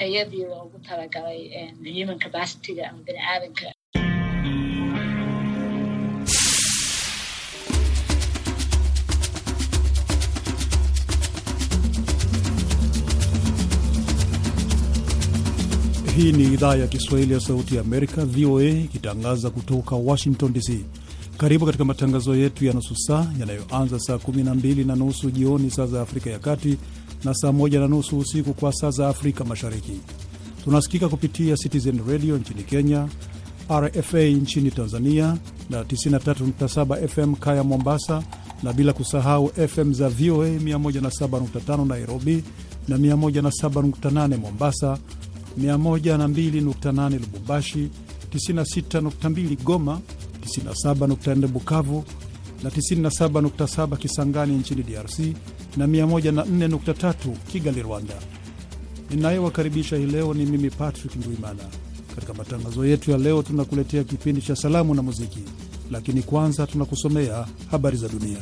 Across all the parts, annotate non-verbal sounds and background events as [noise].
tayadii loogu talagalay human capacityga ama biniaadanka Hii ni idhaa ya Kiswahili ya Sauti ya Amerika, VOA, ikitangaza kutoka Washington DC. Karibu katika matangazo yetu ya nusu saa yanayoanza saa 12 na nusu jioni saa za Afrika ya Kati na saa moja na nusu usiku kwa saa za Afrika Mashariki. Tunasikika kupitia Citizen Radio nchini Kenya, RFA nchini Tanzania na 93.7 FM Kaya Mombasa, na bila kusahau FM za VOA 107.5 Nairobi na 107.8 Mombasa, 102.8 Lubumbashi, 96.2 Goma, 97.4 Bukavu na 97.7 Kisangani nchini DRC na 104.3 Kigali, Rwanda. Ninayewakaribisha hii leo ni mimi Patrick Ndwimana. Katika matangazo yetu ya leo, tunakuletea kipindi cha salamu na muziki, lakini kwanza tunakusomea habari za dunia.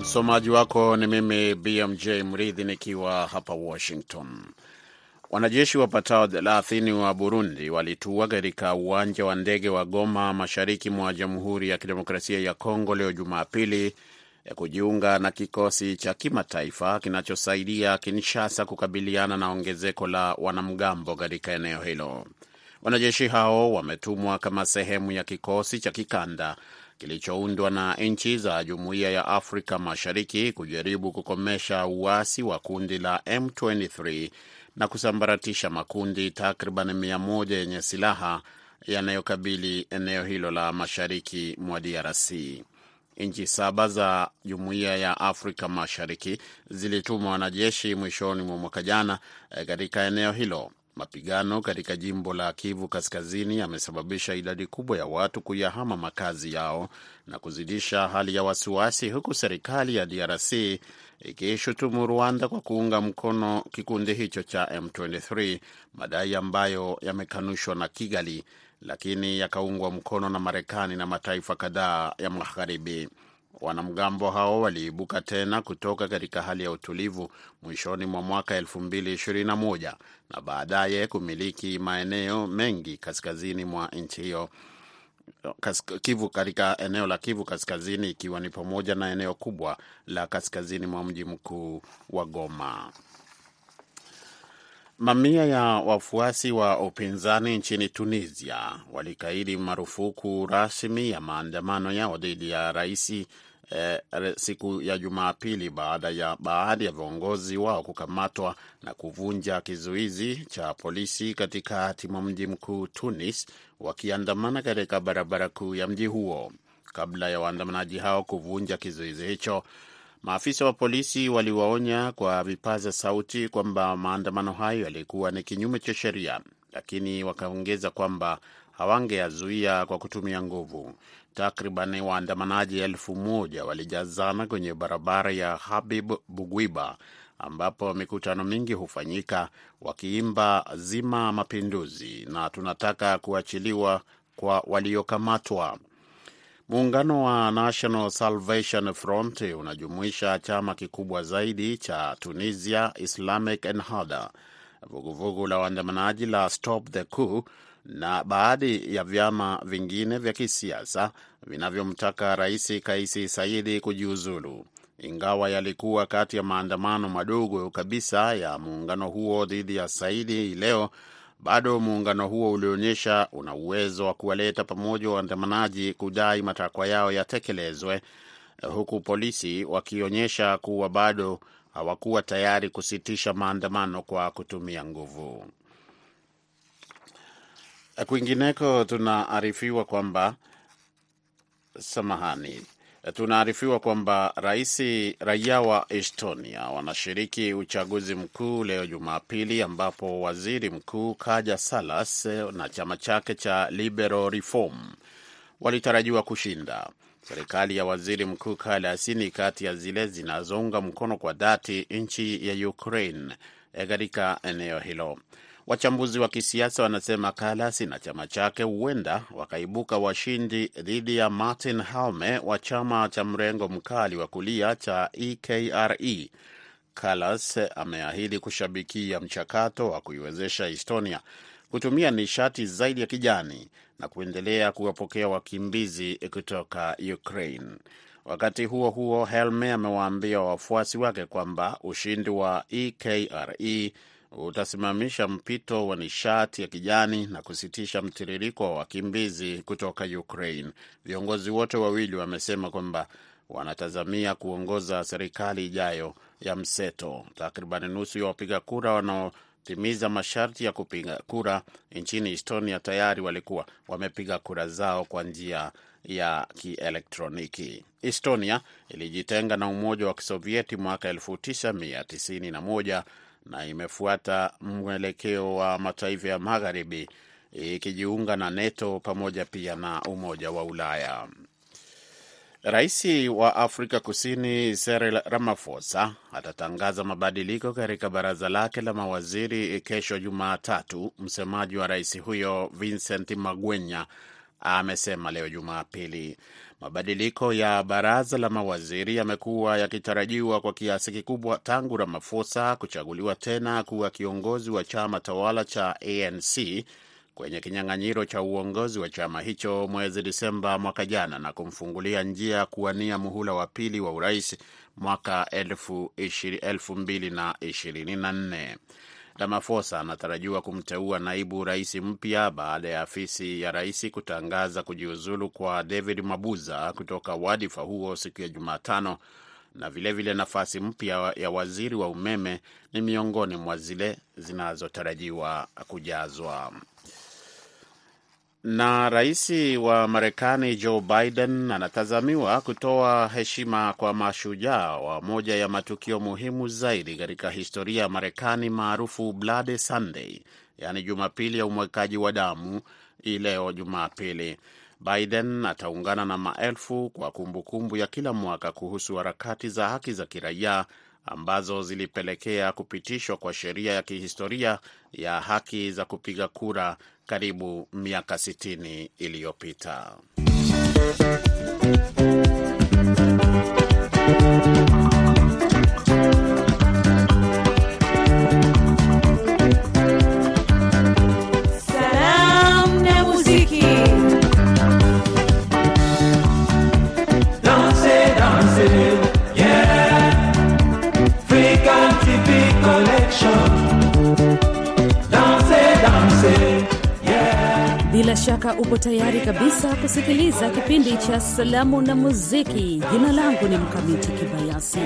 Msomaji wako ni mimi BMJ Mridhi nikiwa hapa Washington. Wanajeshi wapatao thelathini wa Burundi walitua katika uwanja wa ndege wa Goma mashariki mwa Jamhuri ya Kidemokrasia ya Kongo leo Jumapili ya kujiunga na kikosi cha kimataifa kinachosaidia Kinshasa kukabiliana na ongezeko la wanamgambo katika eneo hilo. Wanajeshi hao wametumwa kama sehemu ya kikosi cha kikanda kilichoundwa na nchi za Jumuiya ya Afrika Mashariki kujaribu kukomesha uasi wa kundi la M23 na kusambaratisha makundi takriban mia moja yenye silaha yanayokabili eneo hilo la mashariki mwa DRC. Nchi saba za Jumuiya ya Afrika Mashariki zilituma wanajeshi mwishoni mwa mwaka jana katika eneo hilo. Mapigano katika jimbo la Kivu Kaskazini yamesababisha idadi kubwa ya watu kuyahama makazi yao na kuzidisha hali ya wasiwasi, huku serikali ya DRC ikishutumu Rwanda kwa kuunga mkono kikundi hicho cha M23, madai ambayo yamekanushwa na Kigali, lakini yakaungwa mkono na Marekani na mataifa kadhaa ya Magharibi. Wanamgambo hao waliibuka tena kutoka katika hali ya utulivu mwishoni mwa mwaka 2021 na baadaye kumiliki maeneo mengi kaskazini mwa nchi hiyo Kivu, katika eneo la Kivu Kaskazini, ikiwa ni pamoja na eneo kubwa la kaskazini mwa mji mkuu wa Goma. Mamia ya wafuasi wa upinzani nchini Tunisia walikaidi marufuku rasmi ya maandamano yao dhidi ya rais eh, siku ya Jumapili baada ya baadhi ya viongozi wao kukamatwa na kuvunja kizuizi cha polisi katikati mwa mji mkuu Tunis, wakiandamana katika barabara kuu ya mji huo. Kabla ya waandamanaji hao kuvunja kizuizi hicho, maafisa wa polisi waliwaonya kwa vipaza sauti kwamba maandamano hayo yalikuwa ni kinyume cha sheria, lakini wakaongeza kwamba hawangeyazuia kwa kutumia nguvu. Takriban waandamanaji elfu moja walijazana kwenye barabara ya Habib Bugwiba ambapo mikutano mingi hufanyika, wakiimba zima mapinduzi na tunataka kuachiliwa kwa waliokamatwa. Muungano wa National Salvation Front unajumuisha chama kikubwa zaidi cha Tunisia, Islamic Ennahda, vuguvugu la waandamanaji la Stop the Coup na baadhi ya vyama vingine vya kisiasa vinavyomtaka Rais Kaisi Saidi kujiuzulu. Ingawa yalikuwa kati ya maandamano madogo kabisa ya muungano huo dhidi ya Saidi leo, bado muungano huo ulionyesha una uwezo wa kuwaleta pamoja waandamanaji kudai matakwa yao yatekelezwe, huku polisi wakionyesha kuwa bado hawakuwa tayari kusitisha maandamano kwa kutumia nguvu. Kwingineko tunaarifiwa kwamba samahani, tunaarifiwa kwamba rais raia wa Estonia wanashiriki uchaguzi mkuu leo Jumapili, ambapo waziri mkuu Kaja Salas na chama chake cha Liberal Reform walitarajiwa kushinda. Serikali ya waziri mkuu Kallas ni kati ya zile zinazounga mkono kwa dhati nchi ya Ukraine katika eneo hilo. Wachambuzi wa kisiasa wanasema kalas na chama chake huenda wakaibuka washindi dhidi ya Martin Halme wa chama cha mrengo mkali wa kulia cha EKRE. Kalas ameahidi kushabikia mchakato wa kuiwezesha Estonia kutumia nishati zaidi ya kijani na kuendelea kuwapokea wakimbizi kutoka Ukraine. Wakati huo huo, Helme amewaambia wafuasi wake kwamba ushindi wa EKRE utasimamisha mpito wa nishati ya kijani na kusitisha mtiririko wa wakimbizi kutoka Ukraine. Viongozi wote wawili wamesema kwamba wanatazamia kuongoza serikali ijayo ya mseto. Takriban nusu ya wapiga kura wanaotimiza masharti ya kupiga kura nchini Estonia tayari walikuwa wamepiga kura zao kwa njia ya kielektroniki. Estonia ilijitenga na Umoja wa Kisovieti mwaka 1991 na imefuata mwelekeo wa mataifa ya Magharibi ikijiunga na NATO pamoja pia na Umoja wa Ulaya. Rais wa Afrika Kusini Cyril Ramaphosa atatangaza mabadiliko katika baraza lake la mawaziri kesho Jumatatu. Msemaji wa rais huyo Vincent Magwenya amesema leo Jumapili. Mabadiliko ya baraza la mawaziri yamekuwa yakitarajiwa kwa kiasi kikubwa tangu Ramaphosa kuchaguliwa tena kuwa kiongozi wa chama tawala cha ANC kwenye kinyang'anyiro cha uongozi wa chama hicho mwezi Disemba mwaka jana na kumfungulia njia ya kuwania muhula wa pili wa urais mwaka 2024. Ramaphosa anatarajiwa kumteua naibu rais mpya baada ya afisi ya rais kutangaza kujiuzulu kwa David Mabuza kutoka wadhifa huo siku ya Jumatano, na vilevile vile nafasi mpya ya waziri wa umeme ni miongoni mwa zile zinazotarajiwa kujazwa. Na rais wa Marekani Joe Biden anatazamiwa kutoa heshima kwa mashujaa wa moja ya matukio muhimu zaidi katika historia ya Marekani maarufu Bloody Sunday, yaani Jumapili ya umwekaji wa damu, ileo leo Jumapili. Biden ataungana na maelfu kwa kumbukumbu kumbu ya kila mwaka kuhusu harakati za haki za kiraia ambazo zilipelekea kupitishwa kwa sheria ya kihistoria ya haki za kupiga kura karibu miaka 60 iliyopita. Upo tayari kabisa kusikiliza kipindi cha salamu na muziki. Jina langu ni Mkamiti Kibayasi,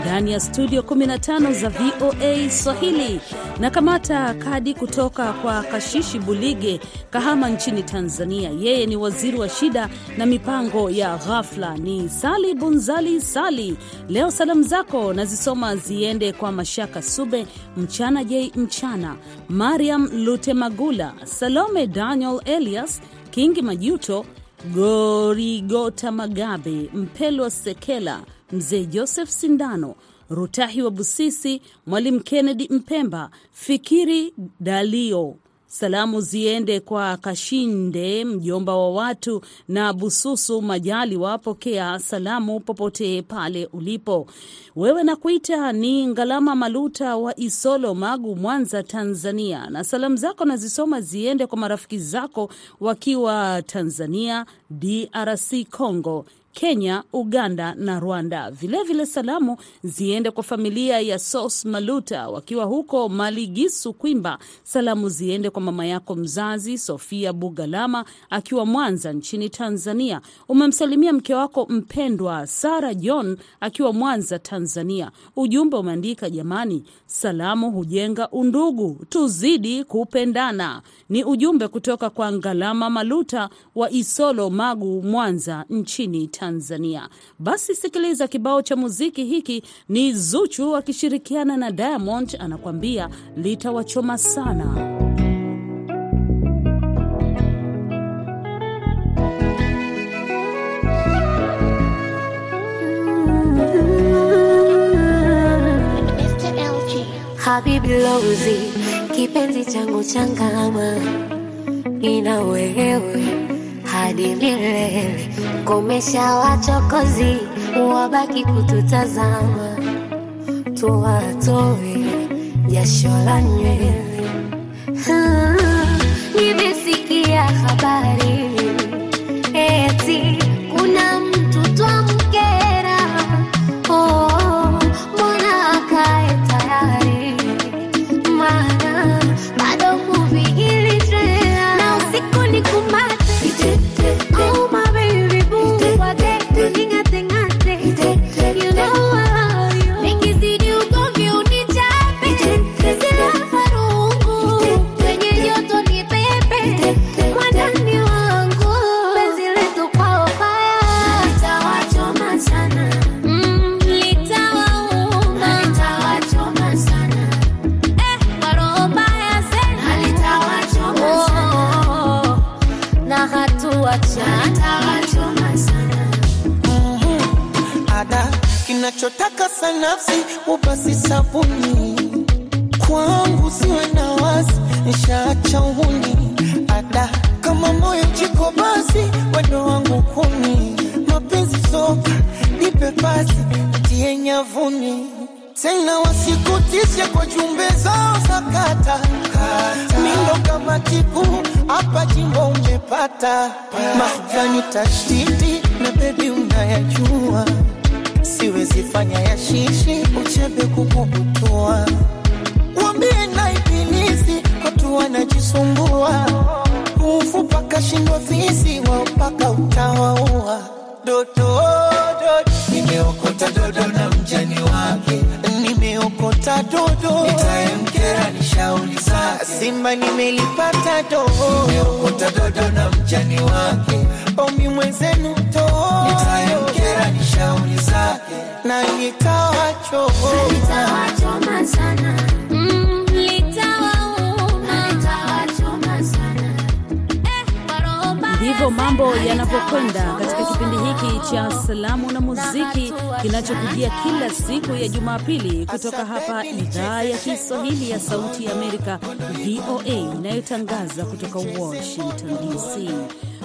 ndani ya studio 15 za VOA Swahili na kamata kadi kutoka kwa Kashishi Bulige, Kahama nchini Tanzania. Yeye ni waziri wa shida na mipango ya ghafla. Ni Sali Bunzali Sali. Leo salamu zako nazisoma ziende kwa Mashaka Sube, Mchana J Mchana, Mariam Lutemagula, Salome Daniel Elias, Kingi Majuto, Gorigota Magabe, Mpelwa Sekela, Mzee Joseph Sindano, Rutahi wa Busisi, Mwalimu Kennedy Mpemba, Fikiri Dalio. Salamu ziende kwa Kashinde, mjomba wa watu, na Bususu Majali, wapokea salamu popote pale ulipo. Wewe na kuita ni Ngalama Maluta wa Isolo, Magu, Mwanza, Tanzania, na salamu zako nazisoma ziende kwa marafiki zako wakiwa Tanzania, DRC Congo, Kenya, Uganda na Rwanda. Vilevile vile salamu ziende kwa familia ya Sos Maluta wakiwa huko Maligisu, Kwimba. Salamu ziende kwa mama yako mzazi Sofia Bugalama akiwa Mwanza nchini Tanzania. Umemsalimia mke wako mpendwa Sara John akiwa Mwanza, Tanzania. Ujumbe umeandika, jamani, salamu hujenga undugu, tuzidi kupendana. Ni ujumbe kutoka kwa Ngalama Maluta wa Isolo, Magu, Mwanza nchini Tanzania. Basi sikiliza kibao cha muziki hiki, ni Zuchu akishirikiana na Diamond, anakuambia litawachoma sana. Habibi Lozi, kipenzi changu changama, nina hadi milele. Komesha wachokozi, wabaki kututazama, tuwatoe jasho la nywele. Ah, Nimesikia habari tena wasikutishe kwa jumbe zao za kata. Mindo kama tipu hapa jimbo umepata mahjani tashtiti na bebi unayajua. Siwezi fanya ya shishi uchebe kukubutua. Wambie na ibilisi watu wanajisumbua. Ufu paka shindwa fisi wao paka utawaua. Dodo dodo nimeokota dodo na mjani wake. Nimeokota dodo. Nitayemkera ni shauri zake simba nimelipata dodo nimeokota dodo na mjani wake. Omi mwenzenu to. Nitayemkera ni shauri zake na nitawacho litawachoma sana Ndivyo mambo yanavyokwenda katika kipindi hiki cha salamu na muziki kinachokujia kila siku ya Jumapili kutoka hapa idhaa ya Kiswahili ya Sauti ya Amerika, VOA, inayotangaza kutoka Washington DC.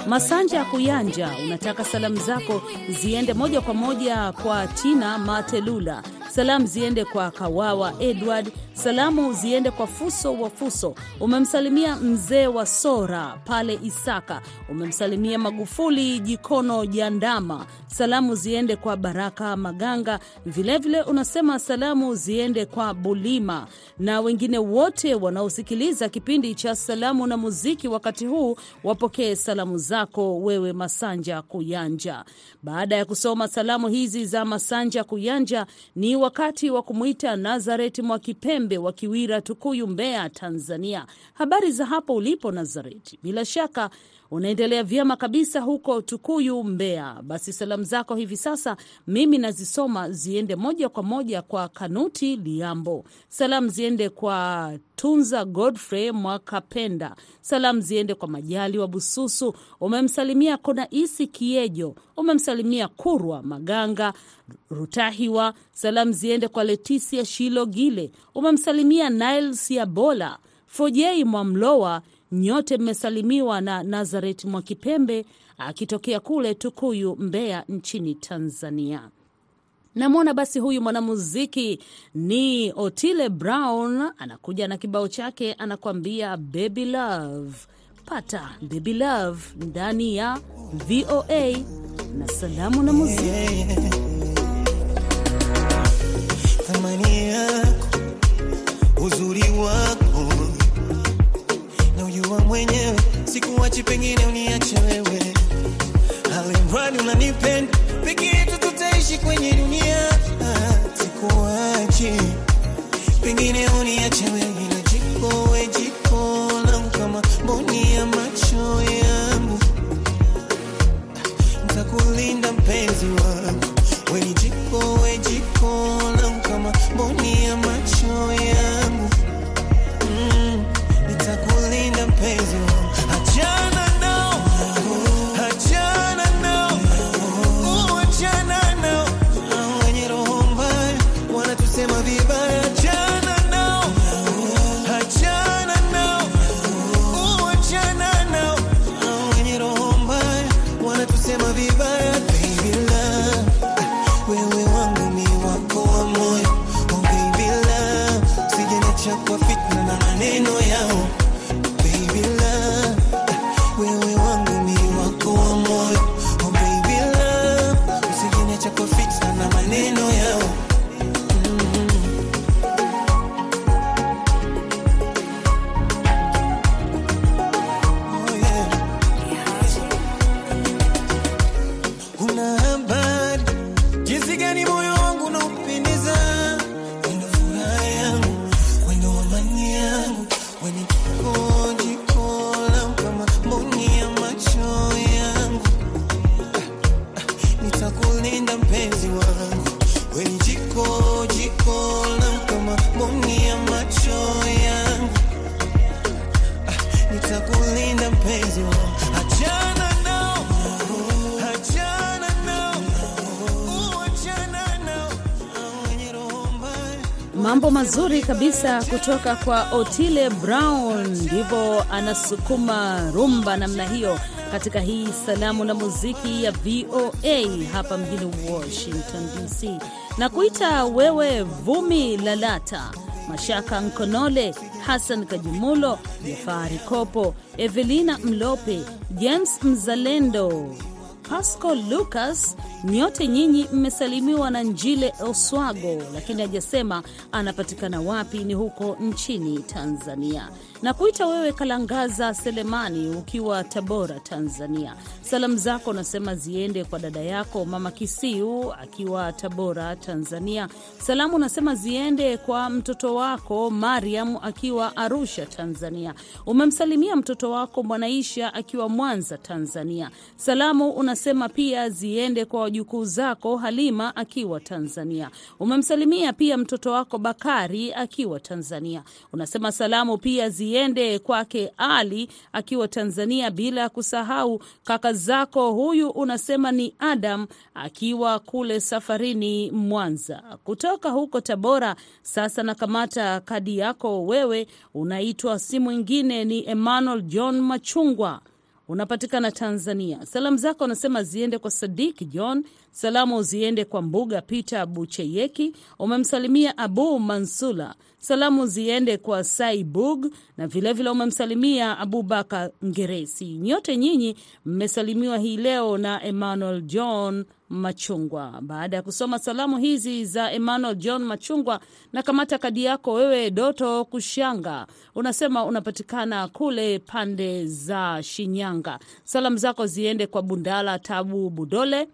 Masanja Kuyanja, unataka salamu zako ziende moja kwa moja kwa Tina Matelula, salamu ziende kwa Kawawa Edward, salamu ziende kwa Fuso wa Fuso, umemsalimia mzee wa Sora pale Isaka, umemsalimia Magufuli Jikono Jandama, salamu ziende kwa Baraka Maganga, vilevile vile unasema salamu ziende kwa Bulima. Na wengine wote wanaosikiliza kipindi cha salamu na muziki wakati huu wapokee salamu zako wewe Masanja Kuyanja. Baada ya kusoma salamu hizi za Masanja Kuyanja, ni wakati wa kumwita Nazaret Mwakipembe wa Kiwira, Tukuyu, Mbeya, Tanzania. Habari za hapo ulipo Nazareti? Bila shaka unaendelea vyema kabisa huko Tukuyu, Mbeya. Basi salamu zako hivi sasa mimi nazisoma ziende moja kwa moja kwa Kanuti Liambo, salamu ziende kwa Tunza Godfrey Mwakapenda, salamu ziende kwa Majali wa Bususu, umemsalimia Konaisi Kiejo, umemsalimia Kurwa Maganga Rutahiwa, salamu ziende kwa Letisia Shilo Gile, umemsalimia Niles Yabola, Fojei Mwamlowa nyote mmesalimiwa na Nazaret Mwakipembe akitokea kule Tukuyu, Mbeya nchini Tanzania. Namwona basi huyu mwanamuziki ni Otile Brown, anakuja na kibao chake, anakuambia baby love. Pata baby love ndani ya VOA na salamu na muziki. thamani yako, uzuri wako swinging Mambo mazuri kabisa kutoka kwa Otile Brown, ndivyo anasukuma rumba namna hiyo katika hii salamu na muziki ya VOA hapa mjini Washington DC, na kuita wewe Vumi Lalata, Mashaka Nkonole, Hassan Kajumulo, Jafari Kopo, Evelina Mlope, James Mzalendo, Pasco Lucas, nyote nyinyi mmesalimiwa na Njile Oswago, lakini hajasema anapatikana wapi. Ni huko nchini Tanzania. Na kuita wewe Kalangaza Selemani ukiwa Tabora, Tanzania. Salamu zako unasema ziende kwa dada yako mama Kisiu akiwa Tabora, Tanzania. Salamu unasema ziende kwa mtoto wako Mariam akiwa Arusha, Tanzania. Umemsalimia mtoto wako Mwanaisha akiwa Mwanza, Tanzania. Salamu unasema pia ziende kwa wajukuu zako Halima akiwa Tanzania. Umemsalimia pia mtoto wako Bakari akiwa Tanzania. Unasema salamu pia ziende kwake Ali akiwa Tanzania, bila ya kusahau kaka zako. Huyu unasema ni Adam akiwa kule safarini Mwanza. Kutoka huko Tabora, sasa nakamata kadi yako wewe, unaitwa si mwingine ni Emmanuel John Machungwa unapatikana Tanzania. Salamu zako unasema ziende kwa Sadiki John, salamu ziende kwa Mbuga Peter Bucheyeki, umemsalimia Abu Mansula, salamu ziende kwa Saibug na vilevile umemsalimia Abubakar Ngeresi. Nyote nyinyi mmesalimiwa hii leo na Emmanuel John Machungwa. Baada ya kusoma salamu hizi za Emmanuel John Machungwa, na kamata kadi yako wewe, Doto Kushanga, unasema unapatikana kule pande za Shinyanga. Salamu zako ziende kwa Bundala Tabu Budole,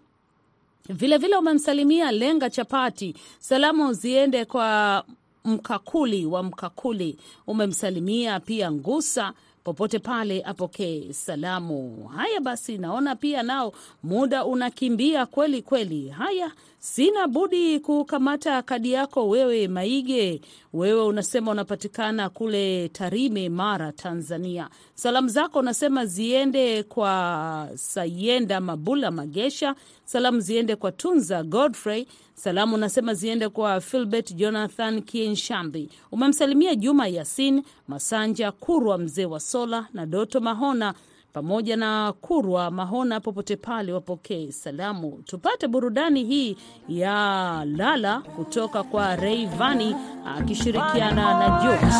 vilevile umemsalimia Lenga Chapati. Salamu ziende kwa Mkakuli wa Mkakuli, umemsalimia pia Ngusa popote pale apokee salamu. Haya basi, naona pia nao muda unakimbia kweli kweli. Haya, sina budi kukamata kadi yako wewe, Maige. Wewe unasema unapatikana kule Tarime, Mara, Tanzania. Salamu zako unasema ziende kwa Sayenda Mabula Magesha, salamu ziende kwa Tunza Godfrey, salamu unasema ziende kwa Filbert Jonathan Kienshambi. Umemsalimia Juma Yasin Masanja Kurwa, mzee wa Sola na Doto Mahona pamoja na Kurwa Mahona, popote pale wapokee salamu. Tupate burudani hii ya Lala kutoka kwa Rayvanny akishirikiana na Jux.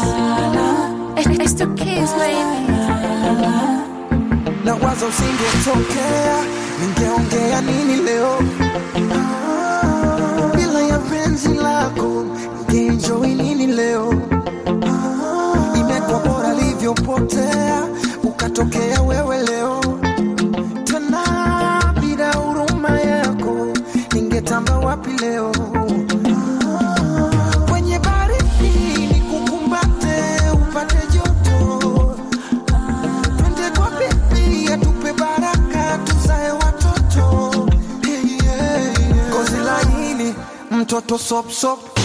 Na wazo usingetokea, ningeongea nini leo? Ah, bila ya penzi lako ningeenjoy nini leo? Ah, imekuwa bora livyopotea, ukatokea wewe leo tena, bila huruma yako ningetamba wapi leo? Kwenye baridi nikukumbate, joto. Twende kwa baraka tuzae watoto. Hey, mtoto sop sop.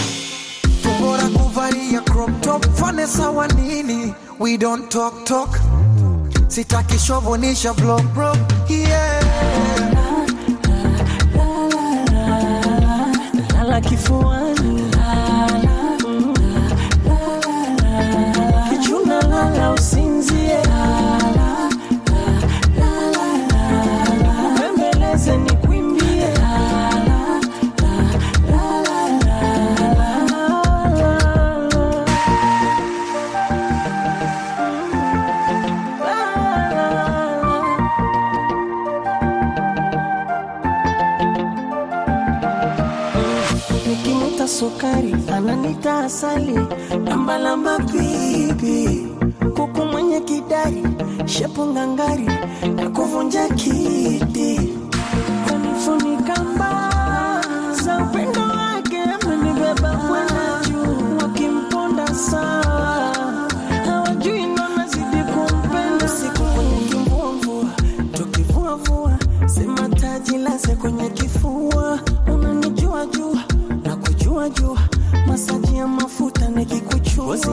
Tumbora kuvalia crop top fane sawa nini? We don't talk talk sitaki shovonisha block bro yeah. kwenye kifua, unanijua jua na kujua jua, masaji ya mafuta nikikuchua, ngozi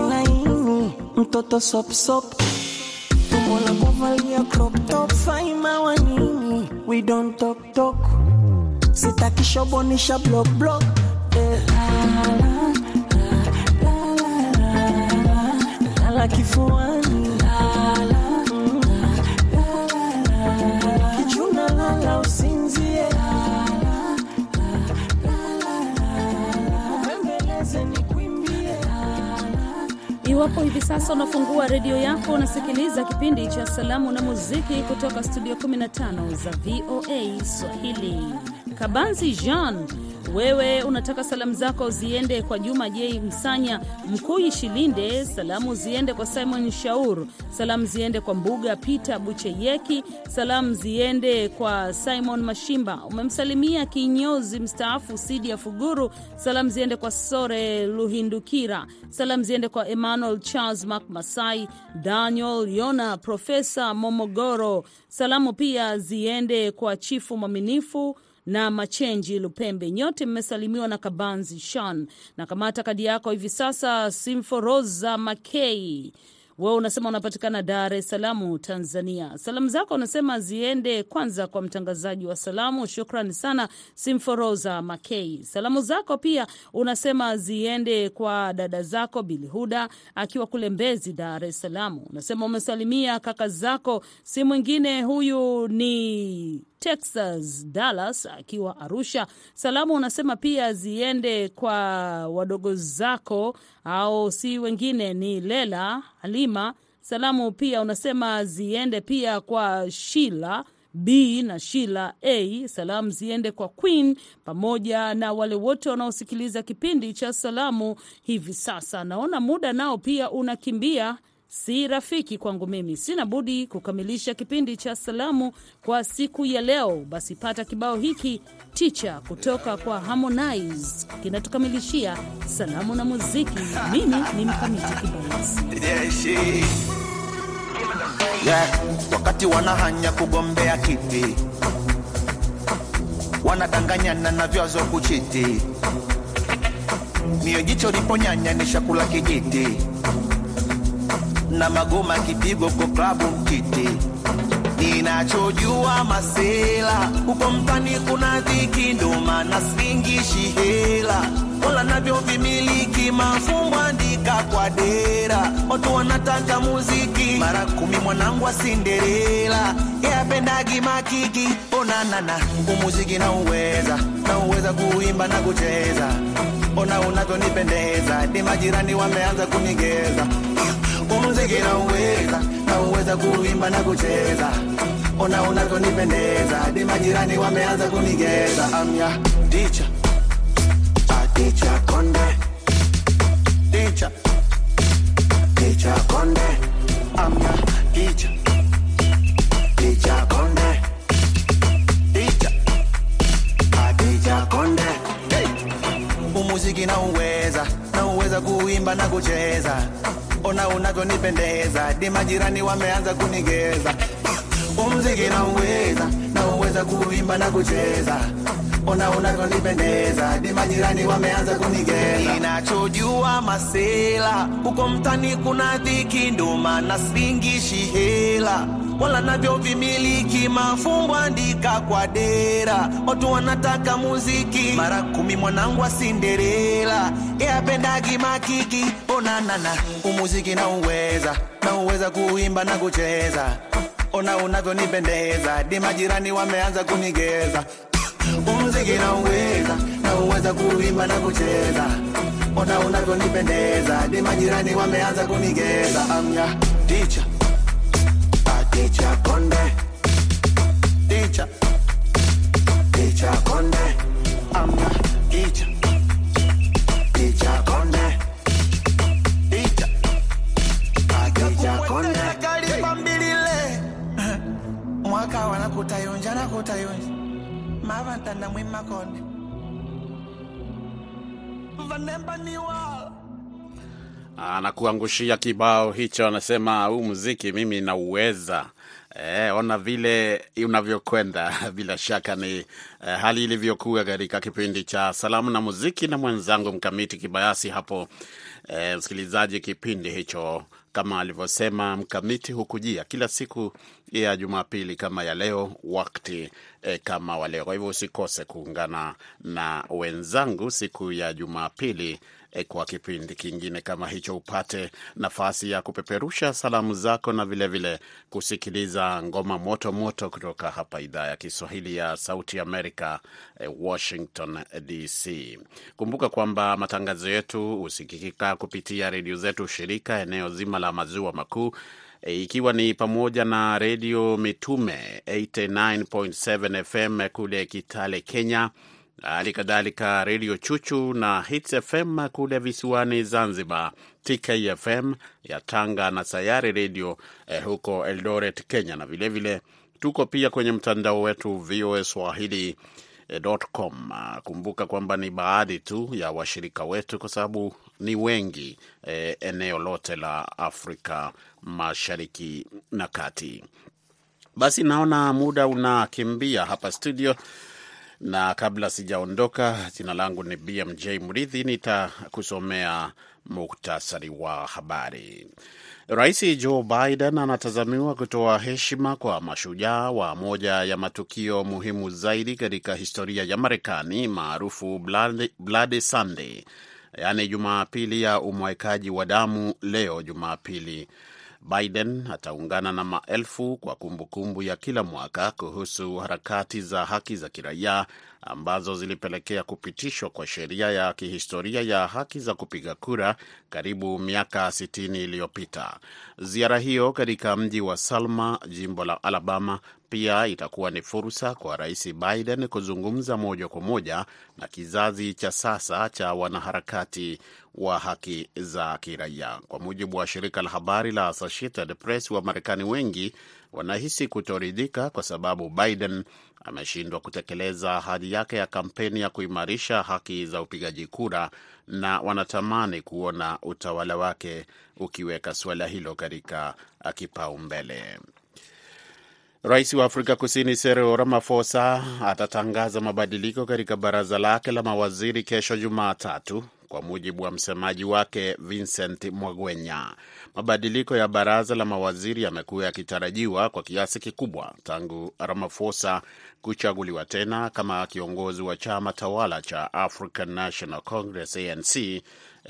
mtoto sop tumbo la kuvalia crop top, faima wa nini, we don't talk talk, sitaki shobonisha block block, eh, la, la, la, la, la, la, la kifuani Iwapo hivi sasa unafungua redio yako, unasikiliza kipindi cha Salamu na Muziki kutoka studio 15 za VOA Swahili. Kabanzi Jean, wewe unataka salamu zako ziende kwa Juma J. Msanya, Mkuyi Shilinde, salamu ziende kwa Simon Shaur, salamu ziende kwa Mbuga Peter Bucheyeki, salamu ziende kwa Simon Mashimba, umemsalimia kinyozi mstaafu Sidi ya Fuguru, salamu ziende kwa Sore Luhindukira, salamu ziende kwa Emmanuel Charles Mac Masai, Daniel Yona, Profesa Momogoro, salamu pia ziende kwa Chifu Mwaminifu na Machenji Lupembe, nyote mmesalimiwa na Kabanzi Shan na kamata kadi yako hivi sasa. Simforoza Makei, wewe unasema unapatikana Dar es Salaam, Tanzania. Salamu zako unasema ziende kwanza kwa mtangazaji wa salamu, shukrani sana Simforoza Makei. Salamu zako pia unasema ziende kwa dada zako Bilihuda akiwa kule Mbezi, Dar es Salaam. Unasema umesalimia kaka zako, si mwingine huyu ni Texas Dallas akiwa Arusha. Salamu unasema pia ziende kwa wadogo zako au si wengine ni Lela Halima. Salamu pia unasema ziende pia kwa Shila B na Shila A. Salamu ziende kwa Queen pamoja na wale wote wanaosikiliza kipindi cha salamu hivi sasa. Naona muda nao pia unakimbia si rafiki kwangu mimi. Sina budi kukamilisha kipindi cha salamu kwa siku ya leo. Basi pata kibao hiki ticha kutoka kwa Harmonize kinatukamilishia salamu na muziki. Mimi ni Mkamiti Kibayasi. Yeah, wakati wanahanya kugombea kiti wanadanganyana na vyazo kuchiti, mio jicho liponyanya ni shakula kijiti na magoma kipigo kwa klabu mtiti. Ninachojua masela huko mtani kuna dhiki, ndo maana singishi hela wala navyo vimiliki mafumbo andika kwa dera, watu wanataka muziki mara kumi. Mwanangu wa Cinderella yapendagi makiki, onanana umuziki na uweza na uweza kuimba na kucheza, ona unavyonipendeza, ni majirani wameanza kunigeza umuziki nauweza, nauweza na uweza kuimba na kucheza, ona unavyonipendeza, ni majirani wameanza kunigeza. Amya. Ticha ticha konde. Ticha ticha konde. Amya. Ticha ticha konde. Ticha ticha konde. Kuimba na kucheza ona unavyonipendeza, di majirani wameanza kunigeza. Umziki na uweza na uweza kuimba na kucheza, ona unavyonipendeza, di majirani wameanza kunigeza. Ninachojua masela huko mtani kuna dhiki, ndo maana singishi hela wala navyo vimiliki mafumbo andika kwa dera, watu wanataka muziki mara kumi. Mwanangu wa Cinderella makiki, onanana umuziki na uweza na uweza kuimba na kucheza, ona unavyonipendeza, di majirani wameanza kunigeza. Umuziki na uweza na uweza kuimba na kucheza, ona unavyonipendeza, di majirani wameanza kunigeza. Amya ticha Ticha Konde. Ticha Ticha Konde. Amna Ticha Ticha Konde. Ticha Ticha Konde. Kalipa mbilile Mwaka wana kutayonja na kutayonja Mavantanda mwima konde. Vanemba ni wala anakuangushia kibao hicho, anasema huu muziki mimi nauweza. E, ona vile unavyokwenda. [laughs] Bila shaka ni e, hali ilivyokuwa katika kipindi cha salamu na muziki na mwenzangu Mkamiti Kibayasi hapo. E, msikilizaji, kipindi hicho kama alivyosema Mkamiti hukujia kila siku ya Jumapili kama ya leo, wakati e, kama wa. Kwa hivyo usikose kuungana na wenzangu siku ya Jumapili kwa kipindi kingine kama hicho, upate nafasi ya kupeperusha salamu zako na vilevile vile kusikiliza ngoma moto moto kutoka hapa idhaa ya Kiswahili ya Sauti Amerika, eh, Washington DC. Kumbuka kwamba matangazo yetu husikika kupitia redio zetu shirika eneo zima la maziwa makuu E, ikiwa ni pamoja na redio Mitume 89.7 FM kule Kitale, Kenya, hali kadhalika redio Chuchu na Hits FM kule visiwani Zanzibar, TKFM ya Tanga na Sayari redio eh, huko Eldoret, Kenya, na vilevile vile, tuko pia kwenye mtandao wetu VOA Swahili com. Kumbuka kwamba ni baadhi tu ya washirika wetu kwa sababu ni wengi eh, eneo lote la Afrika Mashariki na Kati. Basi naona muda unakimbia hapa studio, na kabla sijaondoka, jina langu ni BMJ Mridhi, nitakusomea muktasari wa habari. Rais Joe Biden anatazamiwa kutoa heshima kwa mashujaa wa moja ya matukio muhimu zaidi katika historia ya Marekani maarufu Bloody, Sunday, yaani Jumapili ya umwaikaji wa damu leo Jumapili. Biden ataungana na maelfu kwa kumbukumbu kumbu ya kila mwaka kuhusu harakati za haki za kiraia ambazo zilipelekea kupitishwa kwa sheria ya kihistoria ya haki za kupiga kura karibu miaka 60 iliyopita. Ziara hiyo katika mji wa Selma, jimbo la Alabama, pia itakuwa ni fursa kwa Rais Biden kuzungumza moja kwa moja na kizazi cha sasa cha wanaharakati wa haki za kiraia. Kwa mujibu wa shirika la habari la Associated Press, wa Marekani wengi wanahisi kutoridhika kwa sababu Biden ameshindwa kutekeleza ahadi yake ya kampeni ya kuimarisha haki za upigaji kura na wanatamani kuona utawala wake ukiweka suala hilo katika kipaumbele. Rais wa Afrika Kusini Cyril Ramaphosa atatangaza mabadiliko katika baraza lake la mawaziri kesho Jumatatu, kwa mujibu wa msemaji wake Vincent Mwagwenya. Mabadiliko ya baraza la mawaziri yamekuwa yakitarajiwa kwa kiasi kikubwa tangu Ramaphosa kuchaguliwa tena kama kiongozi wa chama tawala cha African National Congress ANC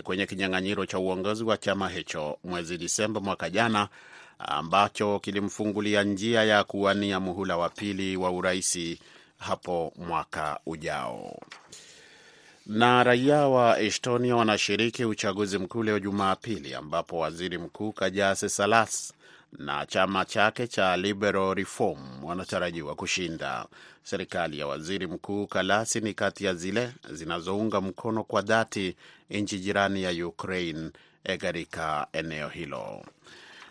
kwenye kinyang'anyiro cha uongozi wa chama hicho mwezi Disemba mwaka jana ambacho kilimfungulia njia ya kuwania muhula wa pili wa uraisi hapo mwaka ujao. Na raia wa Estonia wanashiriki uchaguzi mkuu leo Jumapili, ambapo waziri mkuu Kajase Salas na chama chake cha Liberal Reform wanatarajiwa kushinda. Serikali ya waziri mkuu Kalasi ni kati ya zile zinazounga mkono kwa dhati nchi jirani ya Ukraine katika eneo hilo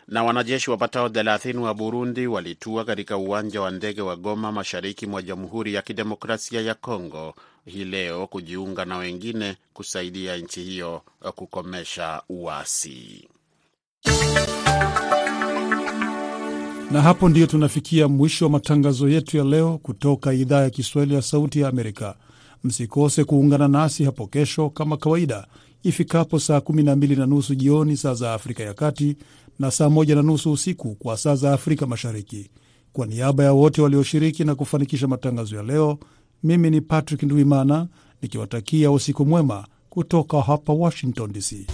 na wanajeshi wapatao thelathini wa Burundi walitua katika uwanja wa ndege wa Goma mashariki mwa Jamhuri ya Kidemokrasia ya Kongo hii leo kujiunga na wengine kusaidia nchi hiyo kukomesha uasi. Na hapo ndiyo tunafikia mwisho wa matangazo yetu ya leo kutoka idhaa ya Kiswahili ya Sauti ya Amerika. Msikose kuungana nasi hapo kesho kama kawaida ifikapo saa 12 na nusu jioni saa za Afrika ya Kati na saa moja na nusu usiku kwa saa za Afrika Mashariki. Kwa niaba ya wote walioshiriki na kufanikisha matangazo ya leo, mimi ni Patrick Ndwimana nikiwatakia usiku mwema kutoka hapa Washington DC.